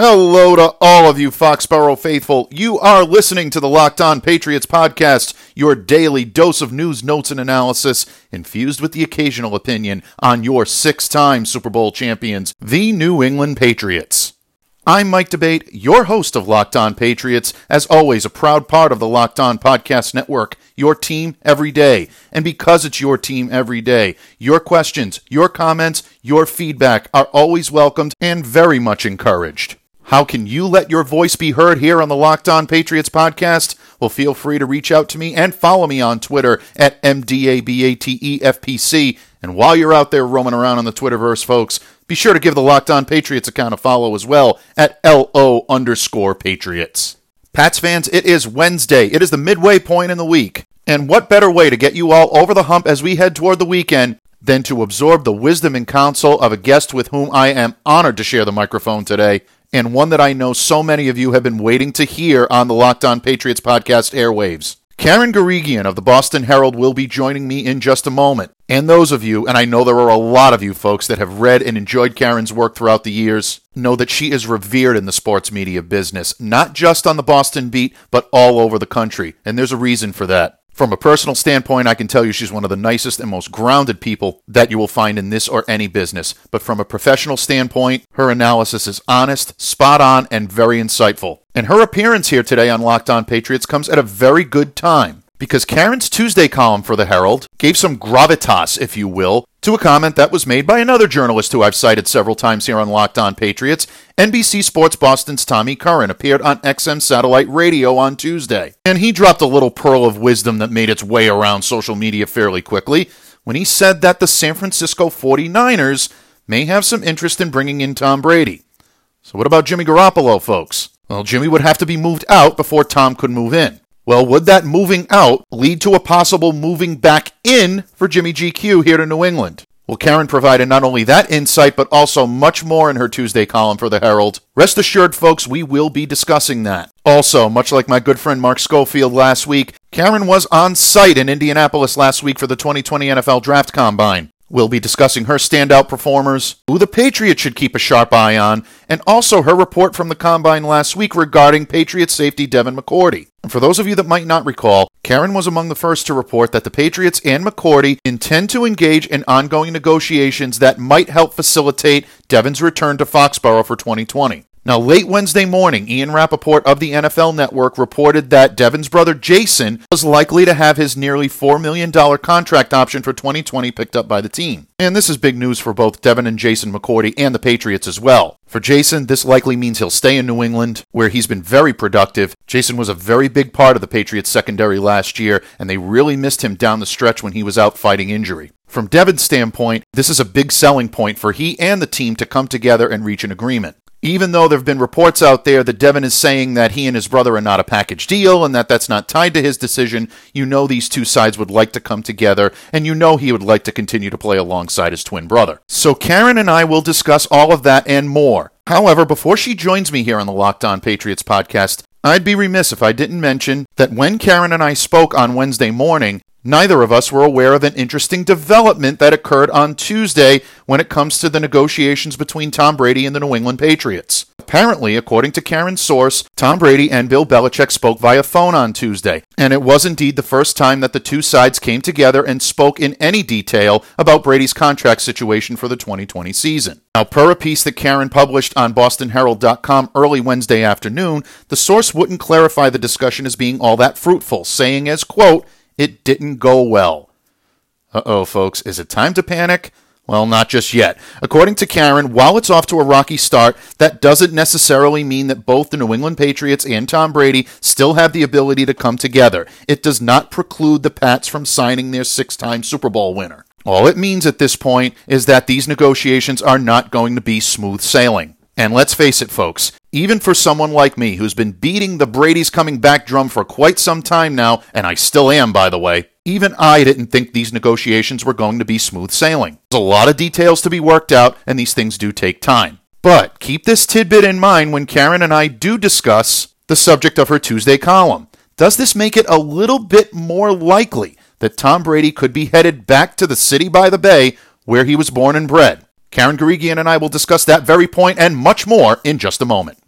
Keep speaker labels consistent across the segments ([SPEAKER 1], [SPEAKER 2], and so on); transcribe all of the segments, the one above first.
[SPEAKER 1] Hello to all of you Foxborough faithful. You are listening to the Locked On Patriots podcast, your daily dose of news, notes, and analysis, infused with the occasional opinion on your six time Super Bowl champions, the New England Patriots. I'm Mike D'Abate, your host of Locked On Patriots, as always, a proud part of the Locked On Podcast Network, your team every day. And because it's your team every day, your questions, your comments, your feedback are always welcomed and very much encouraged. How can you let your voice be heard here on the Locked On Patriots podcast? Well, feel free to reach out to me and follow me on Twitter at MDABATEFPC. And while you're out there roaming around on the Twitterverse, folks, be sure to give the Locked On Patriots account a follow as well at LO underscore Patriots. Pats fans, it is Wednesday. It is the midway point in the week. And what better way to get you all over the hump as we head toward the weekend than to absorb the wisdom and counsel of a guest with whom I am honored to share the microphone today? And one that I know so many of you have been waiting to hear on the Locked On Patriots podcast airwaves. Karen Guregian of the Boston Herald will be joining me in just a moment. And those of you, and I know there are a lot of you folks that have read and enjoyed Karen's work throughout the years, know that she is revered in the sports media business, not just on the Boston beat, but all over the country. And there's a reason for that. From a personal standpoint, I can tell you she's one of the nicest and most grounded people that you will find in this or any business. But from a professional standpoint, her analysis is honest, spot on, and very insightful. And her appearance here today on Locked On Patriots comes at a very good time because Karen's Tuesday column for the Herald gave some gravitas, if you will, to a comment that was made by another journalist who I've cited several times here on Locked On Patriots. NBC Sports Boston's Tommy Curran appeared on XM Satellite Radio on Tuesday, and he dropped a little pearl of wisdom that made its way around social media fairly quickly when he said that the San Francisco 49ers may have some interest in bringing in Tom Brady. So, what about Jimmy Garoppolo, folks? Well, Jimmy would have to be moved out before Tom could move in. Well, would that moving out lead to a possible moving back in for Jimmy GQ here to New England? Well, Karen provided not only that insight, but also much more in her Tuesday column for the Herald. Rest assured, folks, we will be discussing that. Also, much like my good friend Mark Schofield last week, Karen was on site in Indianapolis last week for the 2020 NFL Draft Combine. We'll be discussing her standout performers, who the Patriots should keep a sharp eye on, and also her report from the Combine last week regarding Patriots safety Devin McCourty. And for those of you that might not recall, Karen was among the first to report that the Patriots and McCourty intend to engage in ongoing negotiations that might help facilitate Devin's return to Foxborough for 2020. Now, late Wednesday morning, Ian Rapoport of the NFL Network reported that Devin's brother Jason was likely to have his nearly $4 million contract option for 2020 picked up by the team. And this is big news for both Devin and Jason McCourty and the Patriots as well. For Jason, this likely means he'll stay in New England, where he's been very productive. Jason was a very big part of the Patriots secondary last year, and they really missed him down the stretch when he was out fighting injury. From Devin's standpoint, this is a big selling point for he and the team to come together and reach an agreement even though there have been reports out there that Devin is saying that he and his brother are not a package deal and that that's not tied to his decision, you know these two sides would like to come together and you know he would like to continue to play alongside his twin brother. So Karen and I will discuss all of that and more. However, before she joins me here on the Locked On Patriots podcast, I'd be remiss if I didn't mention that when Karen and I spoke on Wednesday morning, Neither of us were aware of an interesting development that occurred on Tuesday when it comes to the negotiations between Tom Brady and the New England Patriots. Apparently, according to Karen's source, Tom Brady and Bill Belichick spoke via phone on Tuesday, and it was indeed the first time that the two sides came together and spoke in any detail about Brady's contract situation for the 2020 season. Now, per a piece that Karen published on BostonHerald.com early Wednesday afternoon, the source wouldn't clarify the discussion as being all that fruitful, saying as, quote, it didn't go well. Uh oh, folks, is it time to panic? Well, not just yet. According to Karen, while it's off to a rocky start, that doesn't necessarily mean that both the New England Patriots and Tom Brady still have the ability to come together. It does not preclude the Pats from signing their six time Super Bowl winner. All it means at this point is that these negotiations are not going to be smooth sailing. And let's face it, folks, even for someone like me who's been beating the Brady's coming back drum for quite some time now, and I still am, by the way, even I didn't think these negotiations were going to be smooth sailing. There's a lot of details to be worked out, and these things do take time. But keep this tidbit in mind when Karen and I do discuss the subject of her Tuesday column. Does this make it a little bit more likely that Tom Brady could be headed back to the city by the bay where he was born and bred? Karen Guregian and I will discuss that very point and much more in just a moment.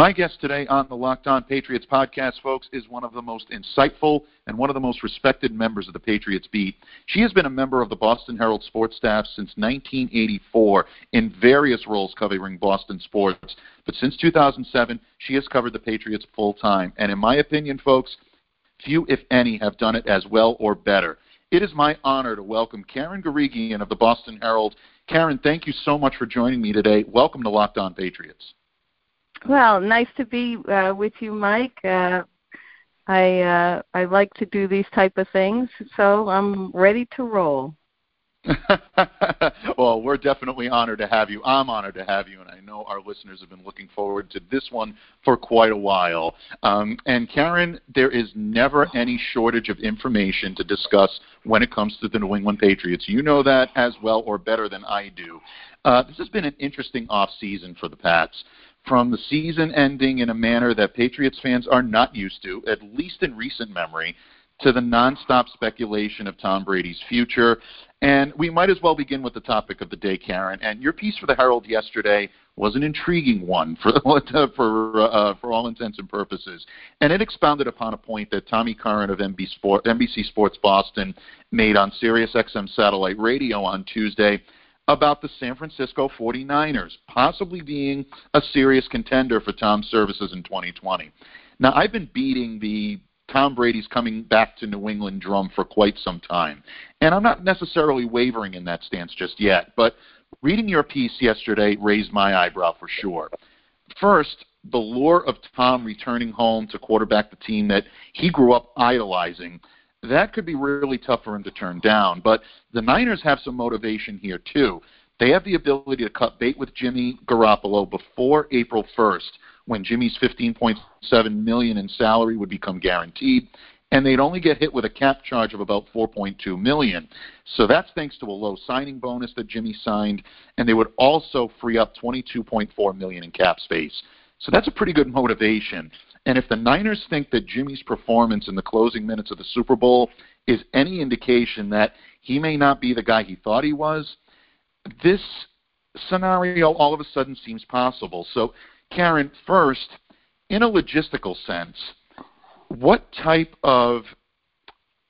[SPEAKER 1] My guest today on the Locked On Patriots podcast, folks, is one of the most insightful and one of the most respected members of the Patriots beat. She has been a member of the Boston Herald sports staff since 1984 in various roles covering Boston sports. But since 2007, she has covered the Patriots full time. And in my opinion, folks, few, if any, have done it as well or better. It is my honor to welcome Karen Guregian of the Boston Herald. Karen, thank you so much for joining me today. Welcome to Locked On Patriots.
[SPEAKER 2] Well, nice to be uh, with you, Mike. Uh, I uh, I like to do these type of things, so I'm ready to roll.
[SPEAKER 1] well, we're definitely honored to have you. I'm honored to have you, and I know our listeners have been looking forward to this one for quite a while. Um, and Karen, there is never any shortage of information to discuss when it comes to the New England Patriots. You know that as well or better than I do. Uh, this has been an interesting off season for the Pats from the season ending in a manner that Patriots fans are not used to, at least in recent memory, to the nonstop speculation of Tom Brady's future. And we might as well begin with the topic of the day, Karen. And your piece for the Herald yesterday was an intriguing one for for uh, for all intents and purposes, and it expounded upon a point that Tommy Curran of NBC, Sport, NBC Sports Boston made on Sirius XM satellite radio on Tuesday about the San Francisco 49ers possibly being a serious contender for Tom's services in 2020. Now, I've been beating the Tom Brady's coming back to New England drum for quite some time, and I'm not necessarily wavering in that stance just yet, but reading your piece yesterday raised my eyebrow for sure. First, the lure of Tom returning home to quarterback the team that he grew up idolizing that could be really tough for him to turn down. But the Niners have some motivation here too. They have the ability to cut bait with Jimmy Garoppolo before April 1st, when Jimmy's 15.7 million in salary would become guaranteed, and they'd only get hit with a cap charge of about 4.2 million. So that's thanks to a low signing bonus that Jimmy signed, and they would also free up 22.4 million in cap space. So that's a pretty good motivation. And if the Niners think that Jimmy's performance in the closing minutes of the Super Bowl is any indication that he may not be the guy he thought he was, this scenario all of a sudden seems possible. So, Karen, first, in a logistical sense, what type of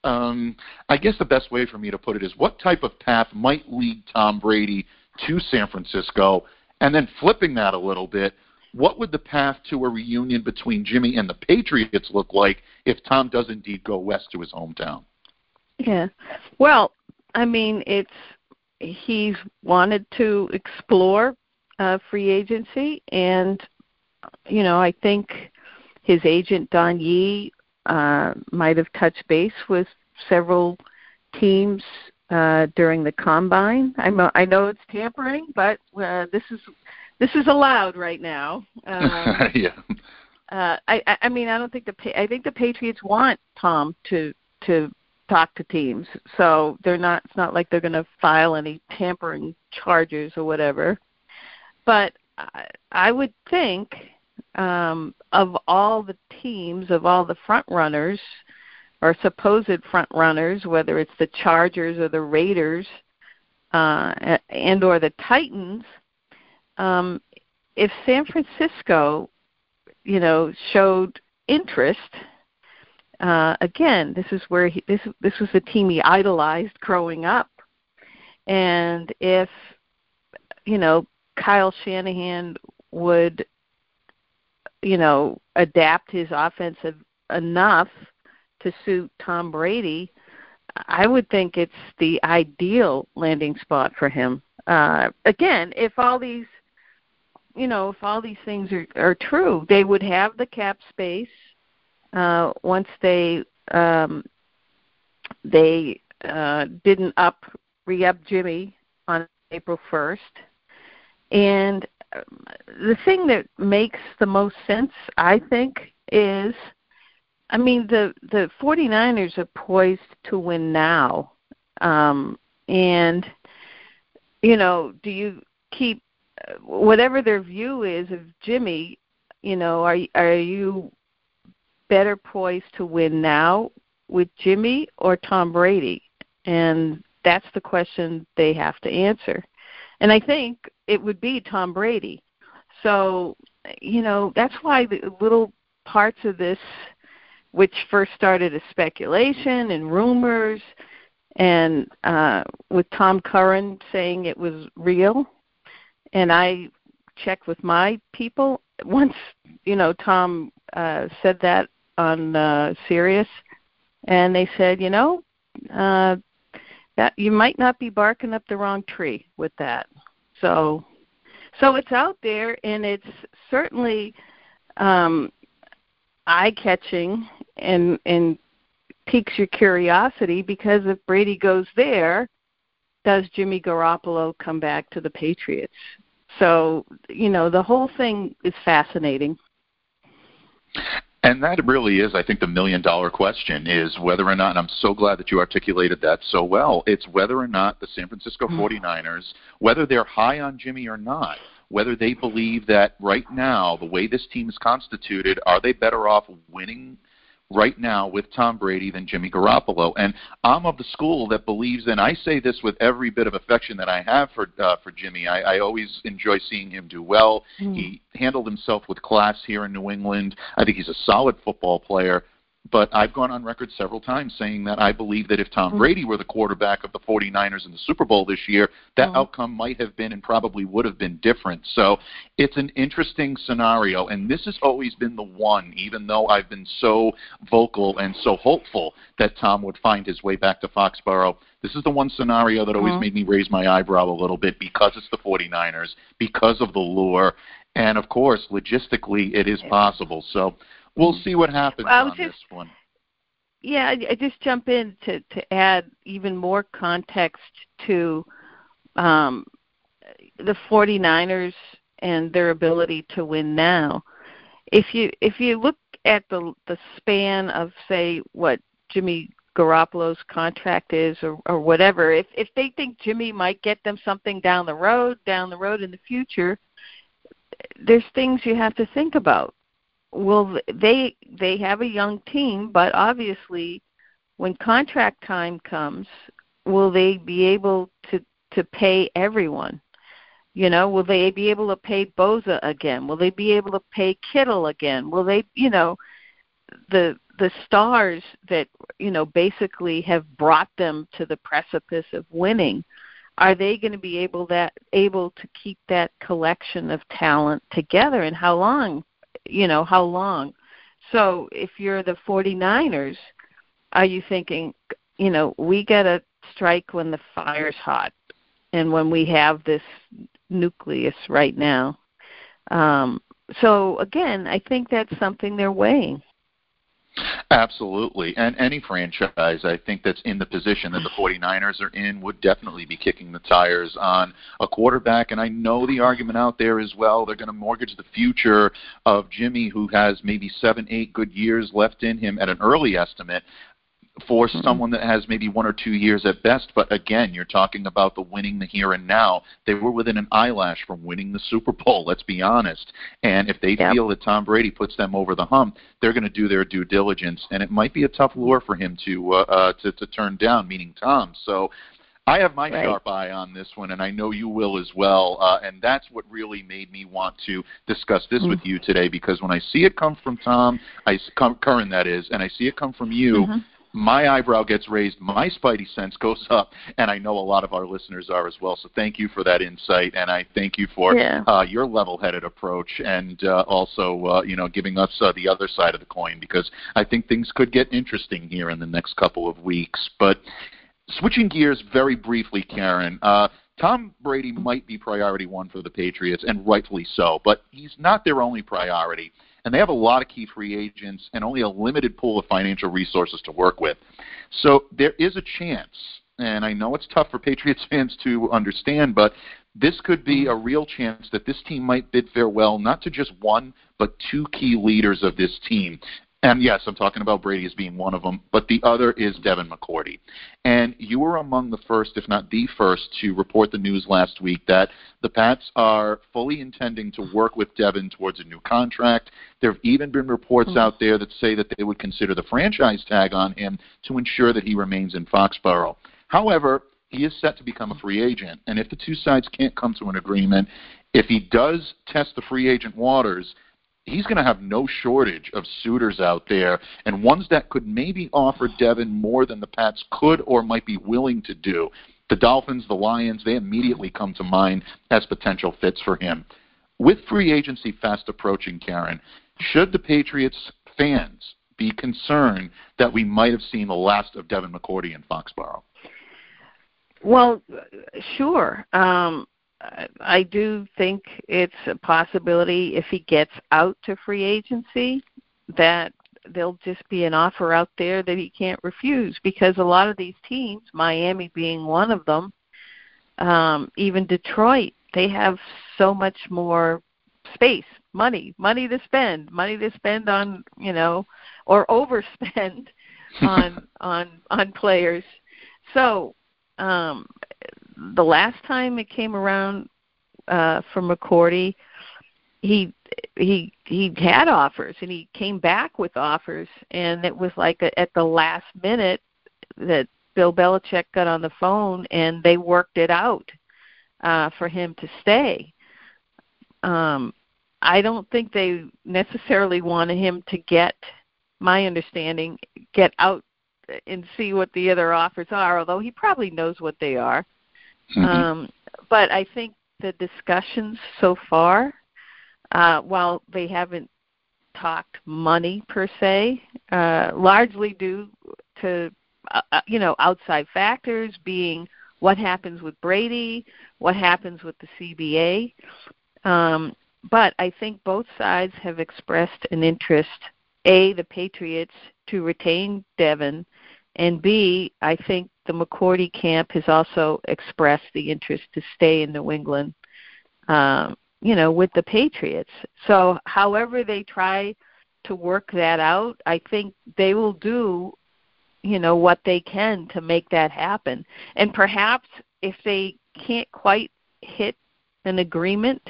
[SPEAKER 1] um, I guess the best way for me to put it is what type of path might lead Tom Brady to San Francisco? And then flipping that a little bit, what would the path to a reunion between Jimmy and the Patriots look like if Tom does indeed go west to his hometown?
[SPEAKER 2] Yeah. Well, I mean, it's he's wanted to explore uh, free agency, and you know, I think his agent Don Yee uh, might have touched base with several teams uh, during the combine. I know, I know it's tampering, but uh, this is this is allowed right now.
[SPEAKER 1] Um, yeah.
[SPEAKER 2] Uh, I, I mean, I don't think the I think the Patriots want Tom to to talk to teams, so they're not. It's not like they're going to file any tampering charges or whatever. But I, would think um, of all the teams, of all the front runners or supposed front runners, whether it's the Chargers or the Raiders uh, and or the Titans um, if San Francisco, you know, showed interest, uh, again, this is where he, this this was the team he idolized growing up, and if you know Kyle Shanahan would, you know, adapt his offensive enough to suit Tom Brady, I would think it's the ideal landing spot for him. Uh, again, if all these you know, if all these things are, are true, they would have the cap space uh, once they um, they uh, didn't up re-up Jimmy on April 1st. And um, the thing that makes the most sense, I think, is I mean the the 49ers are poised to win now. Um and you know, do you keep whatever their view is of Jimmy, you know, are are you better poised to win now with Jimmy or Tom Brady? And that's the question they have to answer. And I think it would be Tom Brady. So, you know, that's why the little parts of this, which first started as speculation and rumors, and uh, with Tom Curran saying it was real, and I checked with my people once. You know, Tom uh, said that on uh, Sirius, and they said, you know, uh, that you might not be barking up the wrong tree with that. So, so it's out there, and it's certainly um, eye-catching and and piques your curiosity because if Brady goes there, does Jimmy Garoppolo come back to the Patriots? So, you know, the whole thing is fascinating.
[SPEAKER 1] And that really is, I think, the million dollar question is whether or not, and I'm so glad that you articulated that so well, it's whether or not the San Francisco 49ers, mm. whether they're high on Jimmy or not, whether they believe that right now, the way this team is constituted, are they better off winning right now with Tom Brady than Jimmy Garoppolo. And I'm of the school that believes, and I say this with every bit of affection that I have for uh, for Jimmy. I, I always enjoy seeing him do well. Mm. He handled himself with class here in New England. I think he's a solid football player. But I've gone on record several times saying that I believe that if Tom mm-hmm. Brady were the quarterback of the 49ers in the Super Bowl this year, that mm-hmm. outcome might have been and probably would have been different. So it's an interesting scenario. And this has always been the one, even though I've been so vocal and so hopeful that Tom would find his way back to Foxborough. This is the one scenario that always mm-hmm. made me raise my eyebrow a little bit because it's the 49ers, because of the lure. And of course, logistically, it is possible. So we'll see what happens well, on just, this one.
[SPEAKER 2] Yeah, I just jump in to to add even more context to um, the 49ers and their ability to win now. If you if you look at the the span of say what Jimmy Garoppolo's contract is or, or whatever, if if they think Jimmy might get them something down the road, down the road in the future, there's things you have to think about will they they have a young team, but obviously, when contract time comes, will they be able to to pay everyone? You know, will they be able to pay Bosa again? Will they be able to pay Kittle again? Will they, you know, the the stars that you know basically have brought them to the precipice of winning? Are they going to be able that able to keep that collection of talent together? And how long you know, how long? So if you're the 49ers, are you thinking, you know, we got to strike when the fire's hot and when we have this nucleus right now? Um, so again, I think that's something they're weighing.
[SPEAKER 1] Absolutely. And any franchise, I think, that's in the position that the 49ers are in would definitely be kicking the tires on a quarterback. And I know the argument out there as well. They're going to mortgage the future of Jimmy, who has maybe seven, eight good years left in him at an early estimate for mm-hmm. someone that has maybe one or two years at best. But again, you're talking about the winning the here and now. They were within an eyelash from winning the Super Bowl. Let's be honest. And if they yep. feel that Tom Brady puts them over the hump, they're going to do their due diligence, and it might be a tough lure for him to uh, uh, to, to turn down. Meaning Tom. So. I have my right. sharp eye on this one, and I know you will as well. Uh, and that's what really made me want to discuss this mm-hmm. with you today, because when I see it come from Tom, I come Curran that is, and I see it come from you, mm-hmm my eyebrow gets raised, my spidey sense goes up, and I know a lot of our listeners are as well. So thank you for that insight, and I thank you for yeah. uh, your level-headed approach, and uh, also uh, you know giving us uh, the other side of the coin because I think things could get interesting here in the next couple of weeks. But switching gears very briefly, Karen. Uh, Tom Brady might be priority one for the Patriots, and rightfully so, but he's not their only priority and they have a lot of key free agents and only a limited pool of financial resources to work with. So there is a chance, and I know it's tough for Patriots fans to understand, but this could be a real chance that this team might bid farewell not to just one, but two key leaders of this team. And yes, I'm talking about Brady as being one of them, but the other is Devin McCourty. And you were among the first, if not the first, to report the news last week that the Pats are fully intending to work with Devin towards a new contract. There have even been reports mm-hmm. out there that say that they would consider the franchise tag on him to ensure that he remains in Foxborough. However, he is set to become a free agent, and if the two sides can't come to an agreement, if he does test the free agent waters, he's going to have no shortage of suitors out there and ones that could maybe offer Devin more than the Pats could or might be willing to do. The Dolphins, the Lions, they immediately come to mind as potential fits for him. With free agency fast approaching, Karen, should the Patriots fans be concerned that we might have seen the last of Devin McCourty in Foxborough?
[SPEAKER 2] Well, sure. Um, I do think it's a possibility if he gets out to free agency that there'll just be an offer out there that he can't refuse because a lot of these teams, Miami being one of them, um, even Detroit, they have so much more space, money, money to spend, money to spend on, you know, or overspend on on on players. So um, the last time it came around uh, for McCourty, he he he had offers and he came back with offers, and it was like a, at the last minute that Bill Belichick got on the phone and they worked it out uh, for him to stay. Um, I don't think they necessarily wanted him to get, my understanding, get out and see what the other offers are, although he probably knows what they are. Mm-hmm. Um, but I think the discussions so far, uh, while they haven't talked money per se, uh, largely due to uh, uh you know outside factors being what happens with Brady, what happens with the CBA. Um, but I think both sides have expressed an interest. A, the Patriots to retain Devin, and B, I think the McCourty camp has also expressed the interest to stay in New England, um, you know, with the Patriots. So, however they try to work that out, I think they will do, you know, what they can to make that happen. And perhaps if they can't quite hit an agreement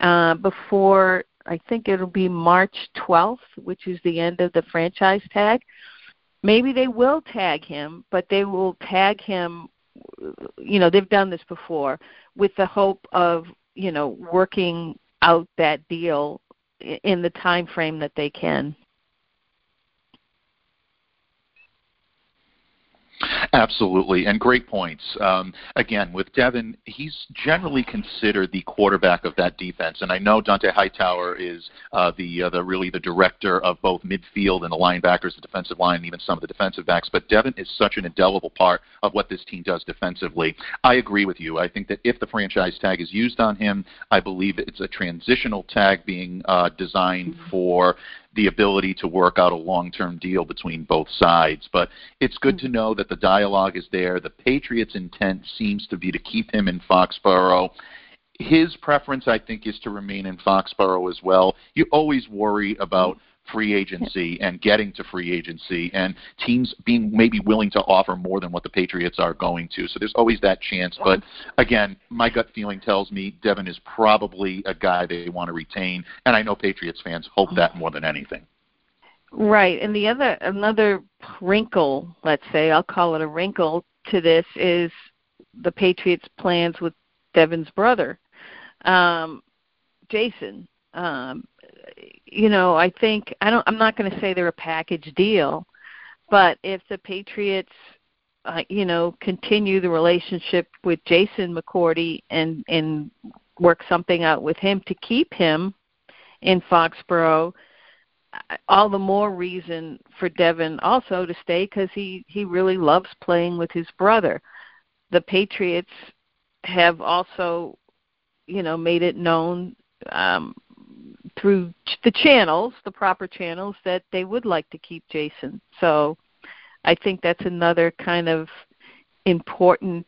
[SPEAKER 2] uh, before, I think it'll be March 12th, which is the end of the franchise tag maybe they will tag him, but they will tag him. You know, they've done this before with the hope of you know working out that deal in the time frame that they can.
[SPEAKER 1] Absolutely, and great points. Um, again, with Devin, he's generally considered the quarterback of that defense, and I know Dont'a Hightower is uh, the uh, the really the director of both midfield and the linebackers, the defensive line, and even some of the defensive backs. But Devin is such an indelible part of what this team does defensively. I agree with you. I think that if the franchise tag is used on him, I believe it's a transitional tag being uh, designed mm-hmm. for the ability to work out a long-term deal between both sides. But it's good hmm. to know that the dialogue is there. The Patriots' intent seems to be to keep him in Foxborough. His preference, I think, is to remain in Foxborough as well. You always worry about free agency and getting to free agency and teams being maybe willing to offer more than what the Patriots are going to. So there's always that chance. But again, my gut feeling tells me Devin is probably a guy they want to retain, and I know Patriots fans hope that more than anything.
[SPEAKER 2] Right, and the other another wrinkle, let's say, I'll call it a wrinkle to this is the Patriots' plans with Devin's brother, um, Jason. Um, you know, I think I don't. I'm not going to say they're a package deal, but if the Patriots, uh, you know, continue the relationship with Jason McCourty and and work something out with him to keep him in Foxborough, all the more reason for Devin also to stay because he he really loves playing with his brother. The Patriots have also, you know, made it known um, through the channels, the proper channels, that they would like to keep Jason. So I think that's another kind of important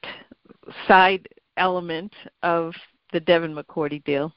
[SPEAKER 2] side element of the Devin McCourty deal.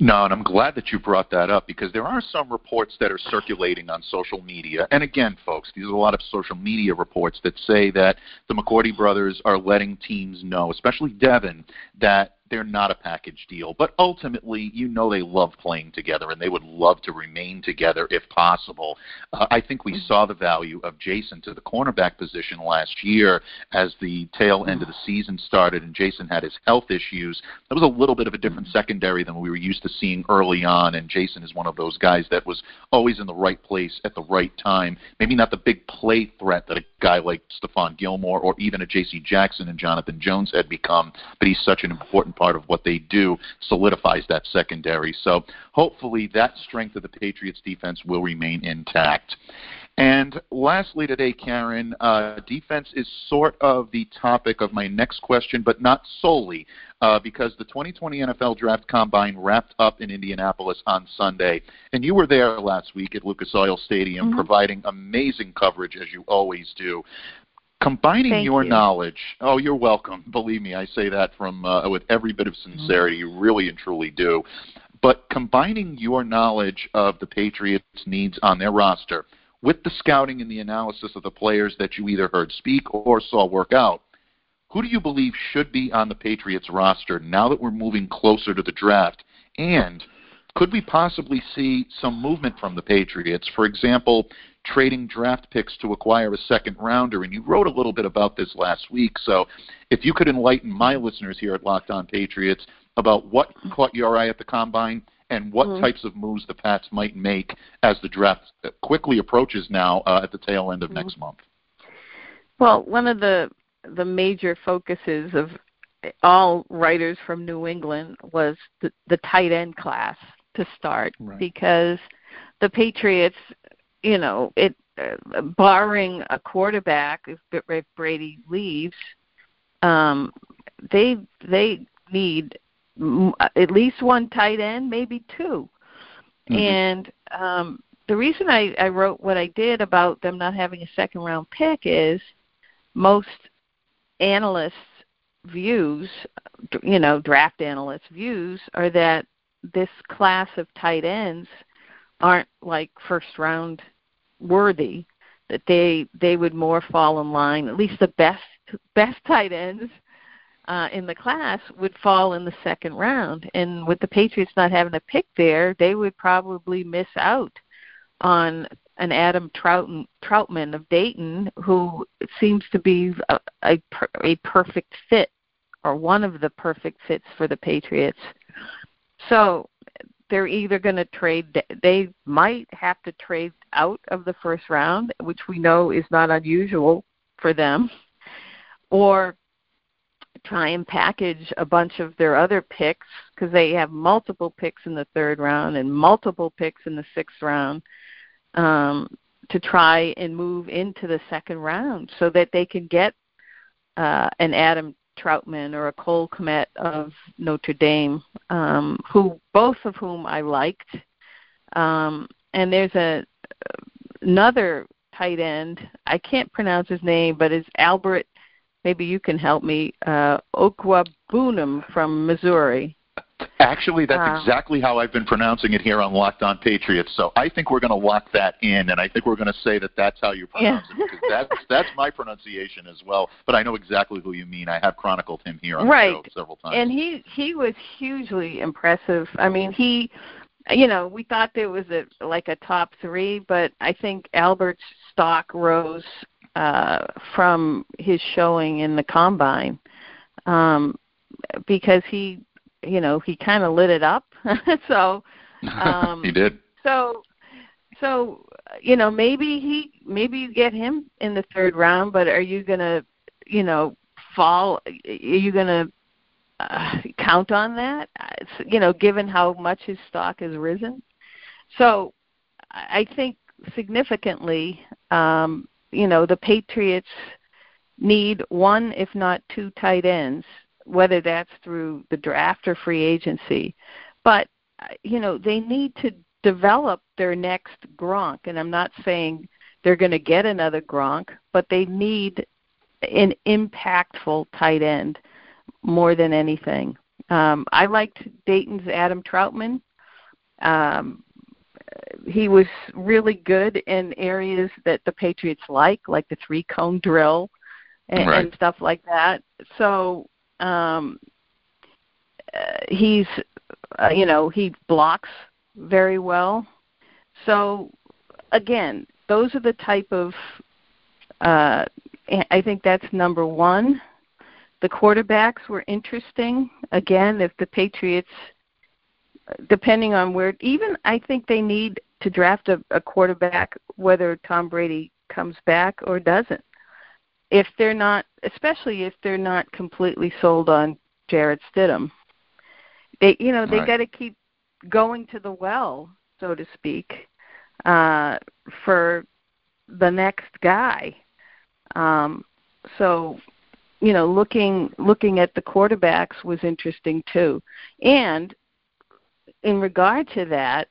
[SPEAKER 1] No, and I'm glad that you brought that up because there are some reports that are circulating on social media. And again, folks, these are a lot of social media reports that say that the McCourty brothers are letting teams know, especially Devin, that they're not a package deal. But ultimately, you know they love playing together and they would love to remain together if possible. Uh, I think we saw the value of Jason to the cornerback position last year as the tail end of the season started and Jason had his health issues. That was a little bit of a different secondary than we were used to seeing early on, and Jason is one of those guys that was always in the right place at the right time. Maybe not the big play threat that a guy like Stephon Gilmore or even a J.C. Jackson and Jonathan Jones had become, but he's such an important part of what they do, solidifies that secondary. So hopefully that strength of the Patriots defense will remain intact. And lastly today, Karen, uh, defense is sort of the topic of my next question, but not solely, uh, because the 2020 NFL Draft Combine wrapped up in Indianapolis on Sunday, and you were there last week at Lucas Oil Stadium,
[SPEAKER 2] mm-hmm.
[SPEAKER 1] providing amazing coverage as you always do. Combining
[SPEAKER 2] Thank
[SPEAKER 1] your
[SPEAKER 2] you.
[SPEAKER 1] knowledge, oh, you're welcome. Believe me, I say that from uh, with every bit of sincerity. Mm-hmm. You really and truly do. But combining your knowledge of the Patriots' needs on their roster with the scouting and the analysis of the players that you either heard speak or saw work out, who do you believe should be on the Patriots roster now that we're moving closer to the draft? And could we possibly see some movement from the Patriots? For example, trading draft picks to acquire a second rounder. And you wrote a little bit about this last week. So if you could enlighten my listeners here at Locked On Patriots about what caught your eye at the combine and what mm-hmm. types of moves the Pats might make as the draft quickly approaches now uh, at the tail end of mm-hmm. next month.
[SPEAKER 2] Well, one of the the major focuses of all writers from New England was the, the tight end class to start
[SPEAKER 1] right.
[SPEAKER 2] because the Patriots, you know, it uh, barring a quarterback if, if Brady leaves, um, they they need at least one tight end, maybe 2
[SPEAKER 1] mm-hmm.
[SPEAKER 2] And um, the reason I, I wrote what I did about them not having a second round pick is most analysts' views, you know, draft analysts' views, are that this class of tight ends aren't like first round worthy. That they they would more fall in line. At least the best best tight ends uh, in the class would fall in the second round. And with the Patriots not having a pick there, they would probably miss out on an Adam Troutman, Trautman of Dayton, who seems to be a, a, a perfect fit or one of the perfect fits for the Patriots. So they're either going to trade, they might have to trade out of the first round, which we know is not unusual for them, or try and package a bunch of their other picks because they have multiple picks in the third round and multiple picks in the sixth round um, to try and move into the second round so that they can get uh, an Adam Trautman or a Cole Kmet of Notre Dame, um, who both of whom I liked. Um, and there's a another tight end. I can't pronounce his name, but it's Albert maybe you can help me. Uh, Okwuegbunam from Missouri.
[SPEAKER 1] Actually, that's uh, exactly how I've been pronouncing it here on Locked On Patriots. So I think we're going to lock that in, and I think we're going to say that that's how you pronounce
[SPEAKER 2] yeah.
[SPEAKER 1] it because that's that's my pronunciation as well. But I know exactly who you mean. I have chronicled him here on
[SPEAKER 2] right.
[SPEAKER 1] the show several times.
[SPEAKER 2] And he he was hugely impressive. I mean, he, you know, we thought there was a like a top three, but I think Albert's stock rose uh, from his showing in the combine um, because he, you know, he kind of lit it up. so um,
[SPEAKER 1] he did.
[SPEAKER 2] So, so you know, maybe he, maybe you get him in the third round, but are you gonna, you know, fall? Are you gonna uh, count on that? It's, you know, given how much his stock has risen. So, I think significantly, um, you know, the Patriots need one, if not two, tight ends, whether that's through the draft or free agency. But, you know, they need to develop their next Gronk. And I'm not saying they're going to get another Gronk, but they need an impactful tight end more than anything. Um, I liked Dayton's Adam Troutman. Um, he was really good in areas that the Patriots like, like the three cone drill and,
[SPEAKER 1] right.
[SPEAKER 2] and stuff like that. So um, uh, he's, uh, you know, he blocks very well. So again, those are the type of. Uh, I think that's number one. The quarterbacks were interesting. Again, if the Patriots, depending on where, even I think they need to draft a, a quarterback, whether Tom Brady comes back or doesn't. If they're not, especially if they're not completely sold on Jarrett Stidham, they, you know, they
[SPEAKER 1] right.
[SPEAKER 2] got to keep going to the well, so to speak, uh, for the next guy. Um, so you know, looking looking at the quarterbacks was interesting too. And in regard to that,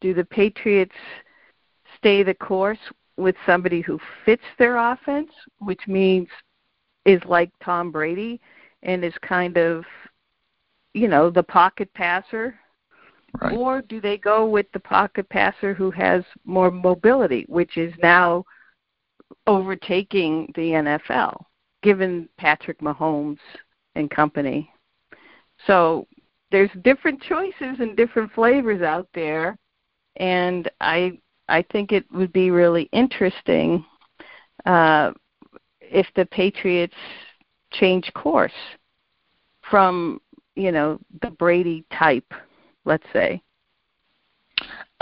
[SPEAKER 2] do the Patriots stay the course with somebody who fits their offense, which means is like Tom Brady and is kind of you know, the pocket passer?
[SPEAKER 1] Right.
[SPEAKER 2] Or do they go with the pocket passer who has more mobility, which is now overtaking the NFL? given Patrick Mahomes and company. So there's different choices and different flavors out there, and I I think it would be really interesting uh, if the Patriots change course from you know the Brady type, let's say.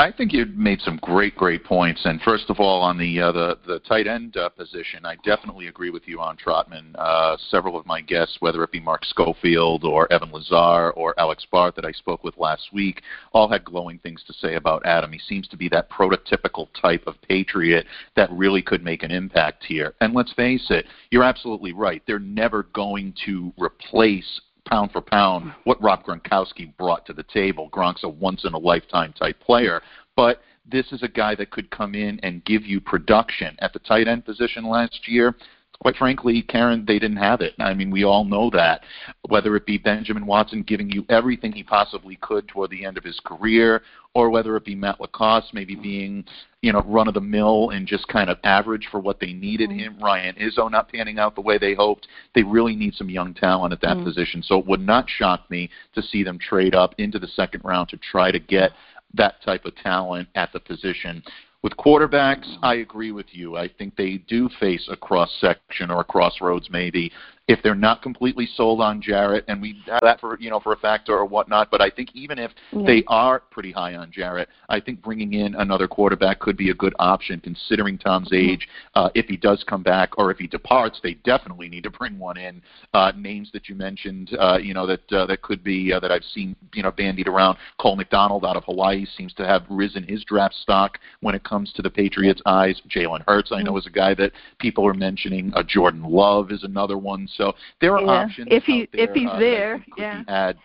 [SPEAKER 1] I think you made some great, great points. And first of all, on the uh, the, the tight end uh, position, I definitely agree with you on Trautman. Uh, several of my guests, whether it be Mark Schofield or Evan Lazar or Alex Barth that I spoke with last week, all had glowing things to say about Adam. He seems to be that prototypical type of patriot that really could make an impact here. And let's face it, you're absolutely right. They're never going to replace pound for pound what Rob Gronkowski brought to the table. Gronk's a once in a lifetime type player, but this is a guy that could come in and give you production at the tight end position last year quite frankly, Karen, they didn't have it. I mean, we all know that. Whether it be Benjamin Watson giving you everything he possibly could toward the end of his career, or whether it be Matt LaCosse maybe being, you know, run of the mill and just kind of average for what they needed him. Ryan Izzo not panning out the way they hoped. They really need some young talent at that mm. position. So it would not shock me to see them trade up into the second round to try to get that type of talent at the position. With quarterbacks, I agree with you. I think they do face a cross section or a crossroads maybe if they're not completely sold on Jarrett, and we have that for you know for a factor or whatnot. But I think even if yeah. they are pretty high on Jarrett, I think bringing in another quarterback could be a good option considering Tom's mm-hmm. age. Uh, if he does come back or if he departs, they definitely need to bring one in. Uh, names that you mentioned, uh, you know that uh, that could be uh, that I've seen you know bandied around. Cole McDonald out of Hawaii seems to have risen his draft stock when it comes to the Patriots' eyes. Jalen Hurts, I know, mm-hmm. is a guy that people are mentioning. Uh, Jordan Love is another one. So there are
[SPEAKER 2] yeah.
[SPEAKER 1] options
[SPEAKER 2] if he
[SPEAKER 1] there,
[SPEAKER 2] if he's
[SPEAKER 1] uh,
[SPEAKER 2] there. Yeah.
[SPEAKER 1] Had.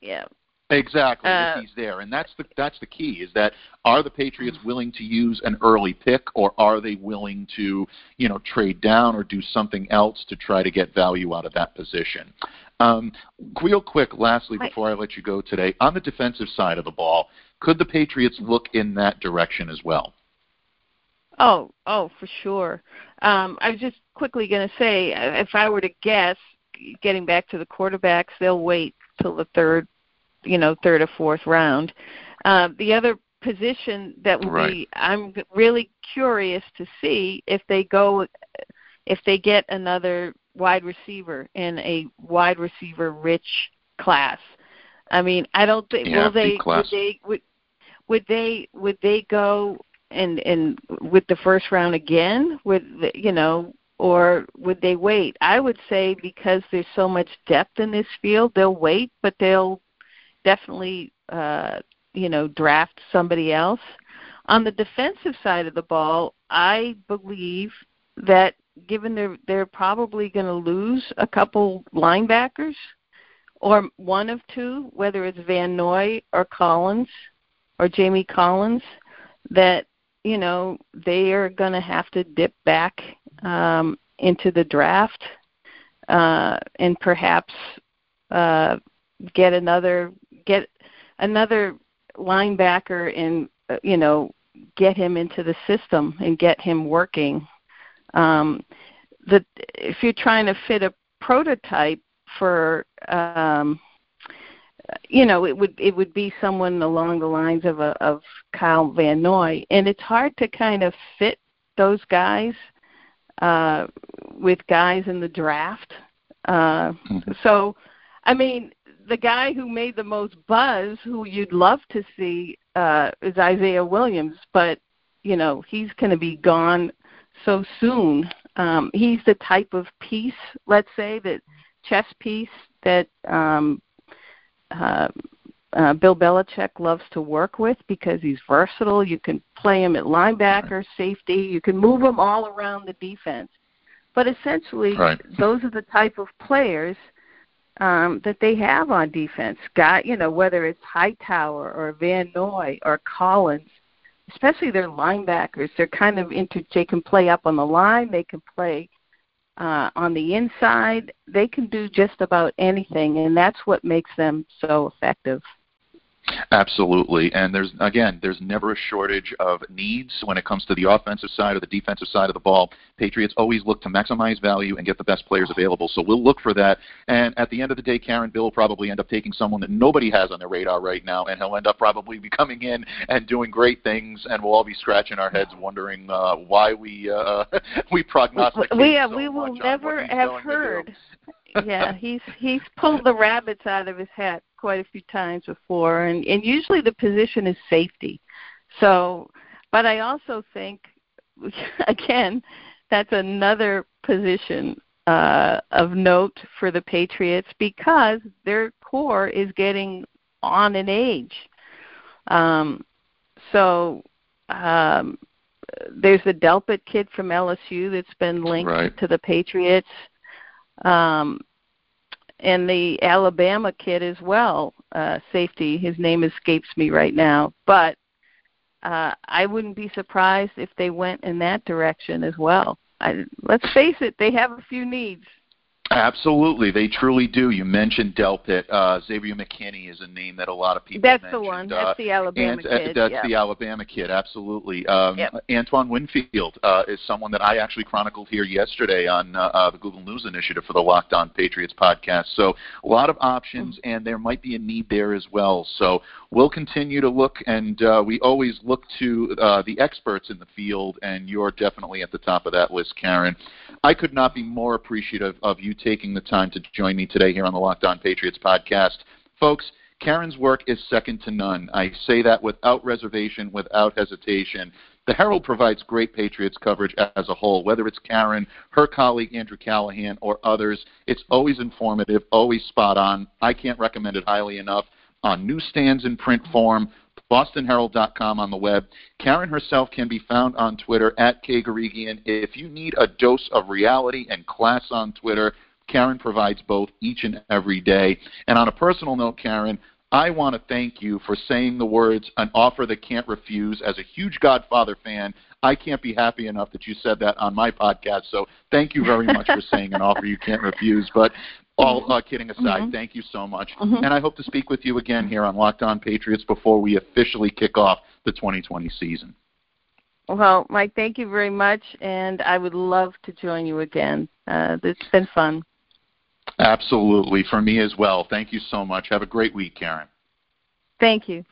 [SPEAKER 2] Yeah.
[SPEAKER 1] Exactly,
[SPEAKER 2] uh,
[SPEAKER 1] if he's there, and that's the that's the key. Is that are the Patriots willing to use an early pick, or are they willing to you know trade down or do something else to try to get value out of that position? Um, real quick, lastly, before I let you go today, on the defensive side of the ball, could the Patriots look in that direction as well?
[SPEAKER 2] Oh, oh, for sure. Um, I was just quickly going to say, uh, if I were to guess, getting back to the quarterbacks, they'll wait till the third, you know, third or fourth round. Uh, the other position that would
[SPEAKER 1] right.
[SPEAKER 2] be, I'm really curious to see if they go, if they get another wide receiver in a wide receiver rich class. I mean, I don't think
[SPEAKER 1] yeah,
[SPEAKER 2] will they
[SPEAKER 1] would
[SPEAKER 2] they would would they would they go and and with the first round again with the, you know or would they wait? I would say because there's so much depth in this field they'll wait but they'll definitely uh you know draft somebody else. On the defensive side of the ball i believe that given they're they're probably going to lose a couple linebackers or one of two whether it's van noy or collins or jamie collins that you know they are going to have to dip back um, into the draft uh, and perhaps uh, get another get another linebacker and uh, you know get him into the system and get him working. Um, the if you're trying to fit a prototype for um, you know it would it would be someone along the lines of a of Kyle Van Noy. And it's hard to kind of fit those guys uh with guys in the draft. Uh mm-hmm. so I mean the guy who made the most buzz who you'd love to see uh is Isaiah Williams. But you know he's going to be gone so soon. Um he's the type of piece let's say that chess piece that um uh, uh, Bill Belichick loves to work with because he's versatile. You can play him at linebacker, safety. You can move him all around the defense. But essentially,
[SPEAKER 1] right.
[SPEAKER 2] those are the type of players um, that they have on defense. Got you know whether it's Hightower or Van Noy or Collins, especially their linebackers. They're kind of inter. They can play up on the line. They can play uh, on the inside, they can do just about anything, and that's what makes them so effective.
[SPEAKER 1] Absolutely. And there's again, there's never a shortage of needs when it comes to the offensive side or the defensive side of the ball. Patriots always look to maximize value and get the best players available. So we'll look for that. And at the end of the day, Karen Bill will probably end up taking someone that nobody has on their radar right now, and he'll end up probably be coming in and doing great things, and we'll all be scratching our heads wondering uh, why we uh, we prognosticate.
[SPEAKER 2] We, uh,
[SPEAKER 1] so
[SPEAKER 2] we will never have heard yeah, he's he's pulled the rabbits out of his hat quite a few times before, and and usually the position is safety. So, but I also think, again, that's another position uh, of note for the Patriots because their core is getting on in age. Um, so um, there's the Delpit kid from LSU that's been linked
[SPEAKER 1] right.
[SPEAKER 2] to the Patriots um, and the Alabama kid as well, uh, safety. His name escapes me right now, but uh, I wouldn't be surprised if they went in that direction as well. I, let's face it, they have a few needs.
[SPEAKER 1] Absolutely, they truly do. You mentioned Delpit. Uh, Xavier McKinney is a name that a lot of people.
[SPEAKER 2] That's
[SPEAKER 1] mentioned.
[SPEAKER 2] the one. That's uh, the Alabama
[SPEAKER 1] and,
[SPEAKER 2] kid.
[SPEAKER 1] that's
[SPEAKER 2] yeah.
[SPEAKER 1] the Alabama kid. Absolutely. Um,
[SPEAKER 2] yep.
[SPEAKER 1] Antoine Winfield uh, is someone that I actually chronicled here yesterday on uh, uh, the Google News Initiative for the Locked On Patriots podcast. So a lot of options, mm-hmm. and there might be a need there as well. So we'll continue to look, and uh, we always look to uh, the experts in the field, and you're definitely at the top of that list, Karen. I could not be more appreciative of you taking the time to join me today here on the Locked On Patriots podcast. Folks, Karen's work is second to none. I say that without reservation, without hesitation. The Herald provides great Patriots coverage as a whole, whether it's Karen, her colleague Andrew Callahan, or others. It's always informative, always spot on. I can't recommend it highly enough on newsstands in print form, bostonherald.com on the web. Karen herself can be found on Twitter at kguregian. If you need a dose of reality and class on Twitter, Karen provides both each and every day. And on a personal note, Karen, I want to thank you for saying the words, an offer that can't refuse. As a huge Godfather fan, I can't be happy enough that you said that on my podcast. So thank you very much for saying an offer you can't refuse. But all uh, kidding aside, mm-hmm. thank you so much. Mm-hmm. And I hope to speak with you again here on Locked On Patriots before we officially kick off the 2020 season.
[SPEAKER 2] Well, Mike, thank you very much, and I would love to join you again. Uh, it's been fun.
[SPEAKER 1] Absolutely, for me as well. Thank you so much. Have a great week, Karen.
[SPEAKER 2] Thank you.